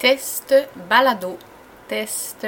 Test balado. Test.